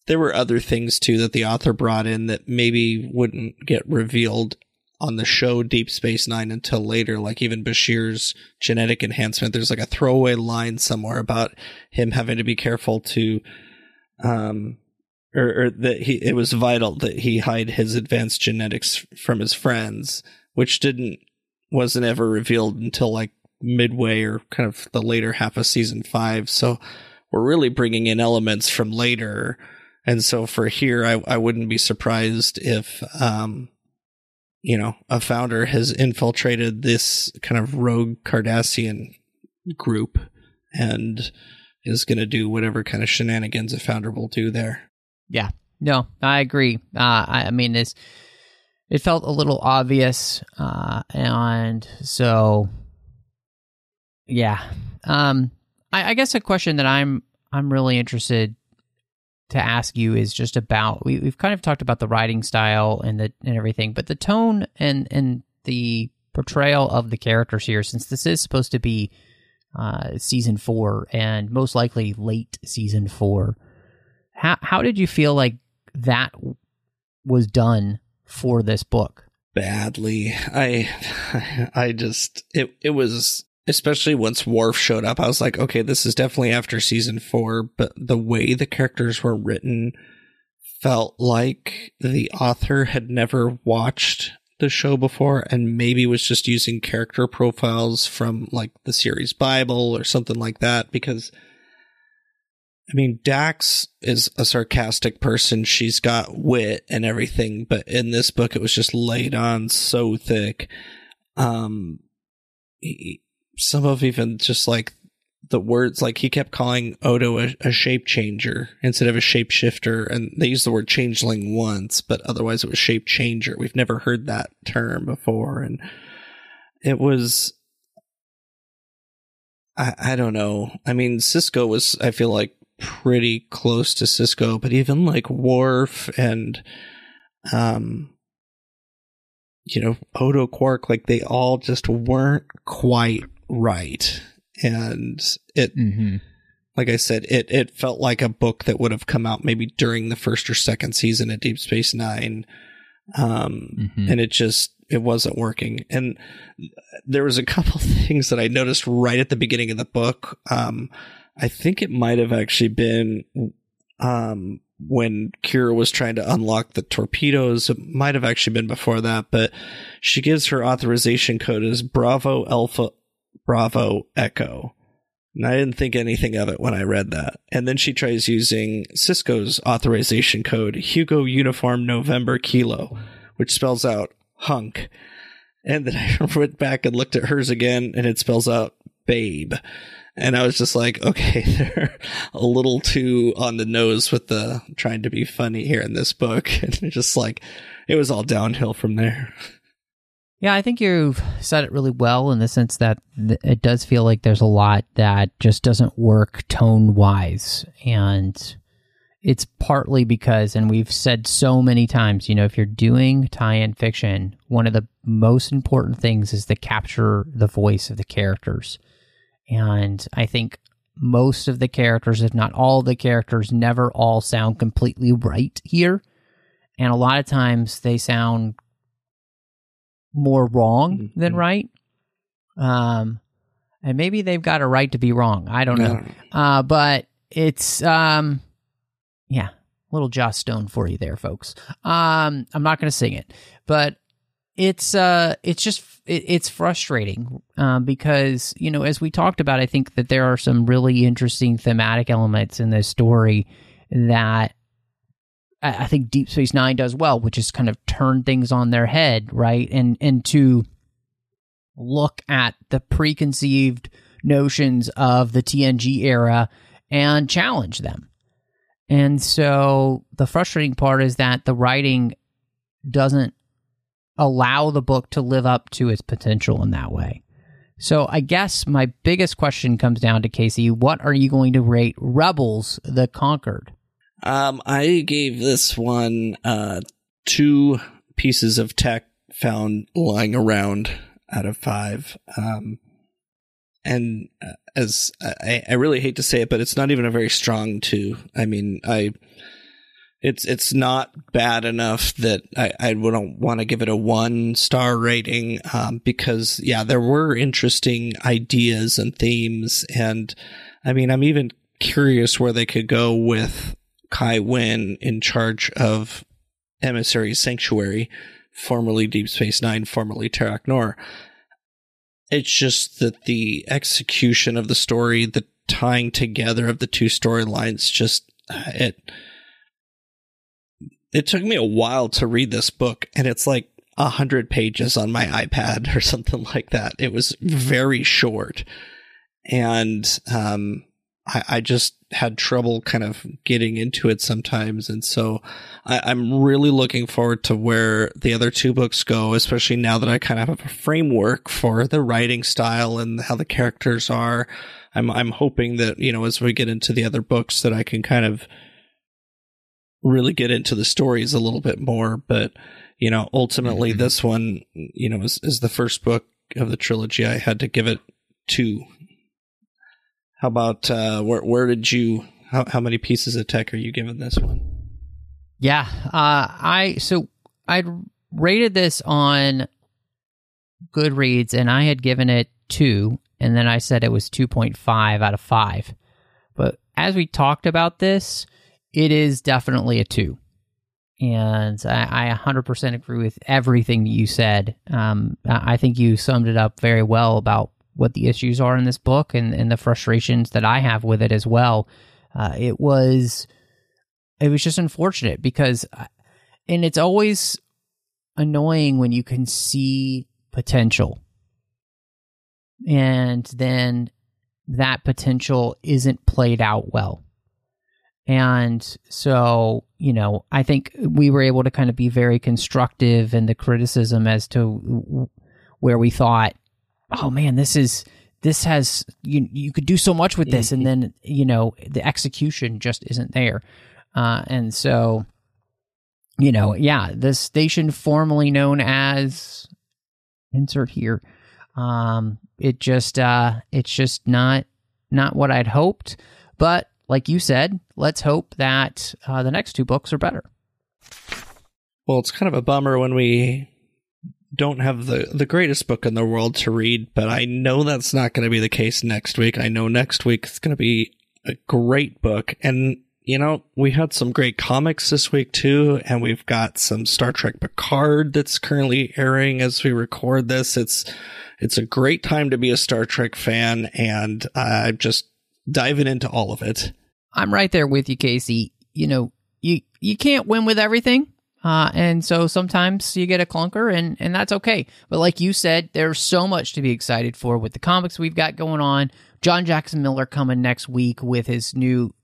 there were other things too that the author brought in that maybe wouldn't get revealed on the show Deep Space Nine until later. Like even Bashir's genetic enhancement. There's like a throwaway line somewhere about him having to be careful to um or, or that he it was vital that he hide his advanced genetics from his friends, which didn't wasn't ever revealed until like midway or kind of the later half of season five. So we're really bringing in elements from later. And so for here, I, I wouldn't be surprised if, um, you know, a founder has infiltrated this kind of rogue Cardassian group and is going to do whatever kind of shenanigans a founder will do there. Yeah, no, I agree. Uh, I, I mean, it's, it felt a little obvious, uh, and so yeah. Um, I, I guess a question that I'm I'm really interested to ask you is just about we, we've kind of talked about the writing style and the and everything, but the tone and and the portrayal of the characters here, since this is supposed to be uh, season four and most likely late season four, how how did you feel like that was done for this book? Badly. I (laughs) I just it it was especially once Worf showed up, I was like, okay, this is definitely after season four, but the way the characters were written felt like the author had never watched the show before and maybe was just using character profiles from like the series Bible or something like that because I mean Dax is a sarcastic person. She's got wit and everything, but in this book it was just laid on so thick. Um some of even just like the words like he kept calling Odo a, a shape changer instead of a shapeshifter, and they used the word changeling once, but otherwise it was shape changer. We've never heard that term before, and it was I, I don't know. I mean, Sisko was I feel like pretty close to Sisko, but even like Worf and um you know Odo Quark, like they all just weren't quite right. And it, Mm-hmm. like I said, it, it felt like a book that would have come out maybe during the first or second season of Deep Space Nine. Um, Mhm. and it just, it wasn't working. And there was a couple (laughs) things that I noticed right at the beginning of the book. Um, I think it might have actually been, um, when Kira was trying to unlock the torpedoes. It might have actually been before that, but she gives her authorization code as Bravo Alpha Bravo Echo. And I didn't think anything of it when I read that. And then she tries using Sisko's authorization code, Hugo Uniform November Kilo, which spells out hunk. And then (laughs) I went back and looked at hers again, and it spells out babe. And I was just like, (laughs) okay, they're a little too on the nose with the trying to be funny here in this book. (laughs) And just like, it was all downhill from there. Yeah, I think you've said it really well in the sense that th- it does feel like there's a lot that just doesn't work tone wise. And it's partly because, and we've said so many times, you know, if you're doing tie in fiction, one of the most important things is to capture the voice of the characters. And I think most of the characters, if not all the characters, never all sound completely right here. And a lot of times they sound more wrong than Mhm. right. Um, and maybe they've got a right to be wrong. I don't know. Uh, but it's um, yeah, little Joss Stone for you there, folks. Um, I'm not going to sing it, but it's uh, it's just it, it's frustrating um, because you know as we talked about, I think that there are some really interesting thematic elements in this story that I think Deep Space Nine does well, which is kind of turn things on their head, right? And and to look at the preconceived notions of the TNG era and challenge them. And so the frustrating part is that the writing doesn't allow the book to live up to its potential in that way. So I guess my biggest question comes down to Casey, what are you going to rate Rebels the Conquered? Um, I gave this one uh, two pieces of tech found lying around out of five. Um, and uh, as I, I really hate to say it, but it's not even a very strong two. I mean, I it's it's not bad enough that I, I wouldn't want to give it a one star rating um, because yeah, there were interesting ideas and themes, and I mean, I'm even curious where they could go with Kai Winn in charge of Emissary Sanctuary, formerly Deep Space Nine, formerly Terok Nor. It's just that the execution of the story, the tying together of the two storylines, just it. It took me a while to read this book, and it's like a hundred pages on my iPad (laughs) or something like that. It was very short, and um, I, I just had trouble kind of getting into it sometimes. And so I, am really looking forward to where the other two books go, especially now that I kind of have a framework for the writing style and how the characters are. I'm, I'm hoping that, you know, as we get into the other books that I can kind of really get into the stories a little bit more. But, you know, ultimately mm-hmm. this one, you know, is, is the first book of the trilogy. I had to give it two how about uh, where where did you how how many pieces of tech are you giving this one? Yeah, uh, I so I rated this on Goodreads and I had given it two, and then I said it was two point five out of five. But as we talked about this, it is definitely a two. And I, I 100% agree with everything that you said. Um, I think you summed it up very well about what the issues are in this book and, and the frustrations that I have with it as well. Uh, it was it was just unfortunate because uh, and it's always annoying when you can see potential and then that potential isn't played out well. And so, you know, I think we were able to kind of be very constructive in the criticism as to where we thought oh man, this is this has you you could do so much with this, and then you know the execution just isn't there, uh, and so you know, yeah, the station formerly known as insert here, um, it just uh, it's just not not what I'd hoped, but like you said, let's hope that uh, the next two books are better. Well, it's kind of a bummer when we don't have the, the greatest book in the world to read, but I know that's not going to be the case next week. I know next week it's going to be a great book. And, you know, we had some great comics this week too, and we've got some Star Trek Picard that's currently airing as we record this. It's, it's a great time to be a Star Trek fan, and I'm just diving into all of it. I'm right there with you, Casey. You know, you, you can't win with everything. Uh, and so sometimes you get a clunker and, and that's okay. But like you said, there's so much to be excited for with the comics we've got going on. John Jackson Miller coming next week with his new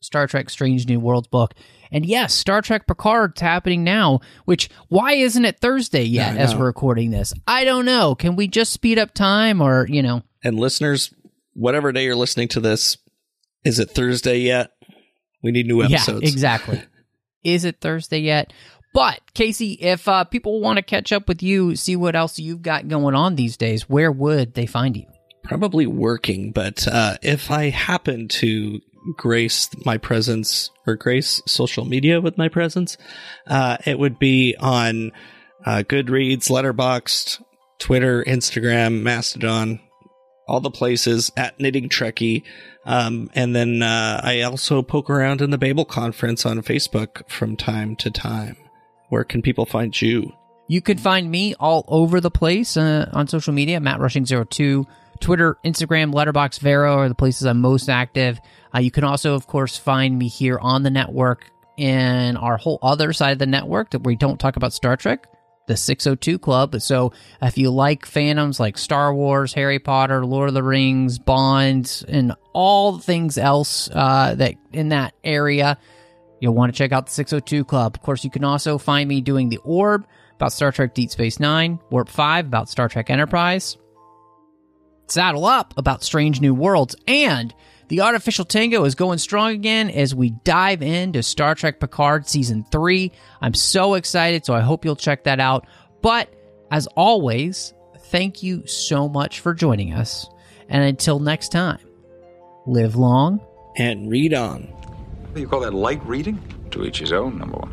Star Trek Strange New Worlds book. And yes, Star Trek Picard's happening now, which why isn't it Thursday yet as we're recording this? I don't know. Can we just speed up time or, you know? And listeners, whatever day you're listening to this, is it Thursday yet? We need new episodes. Yeah, exactly. (laughs) is it Thursday yet? But Casey, if uh, people want to catch up with you, see what else you've got going on these days, where would they find you? Probably working, but uh, if I happen to grace my presence or grace social media with my presence, uh, it would be on uh, Goodreads, Letterboxd, Twitter, Instagram, Mastodon, all the places at Knitting Trekkie. Um, and then uh, I also poke around in the Babel conference on Facebook from time to time where can people find you? You could find me all over the place uh, on social media, Matt Rushing02. Twitter, Instagram, Letterboxd, Vero are the places I'm most active. Uh, you can also, of course, find me here on the network in our whole other side of the network that we don't talk about Star Trek, the 602 Club. So if you like fandoms like Star Wars, Harry Potter, Lord of the Rings, Bonds, and all things else uh, that in that area, You'll want to check out the 602 Club. Of course, you can also find me doing The Orb about Star Trek Deep Space Nine, Warp 5 about Star Trek Enterprise, Saddle Up about Strange New Worlds, and the Artificial Tango is going strong again as we dive into Star Trek Picard Season 3. I'm so excited, so I hope you'll check that out. But as always, thank you so much for joining us. And until next time, live long and read on. You call that light reading? To each his own, number one.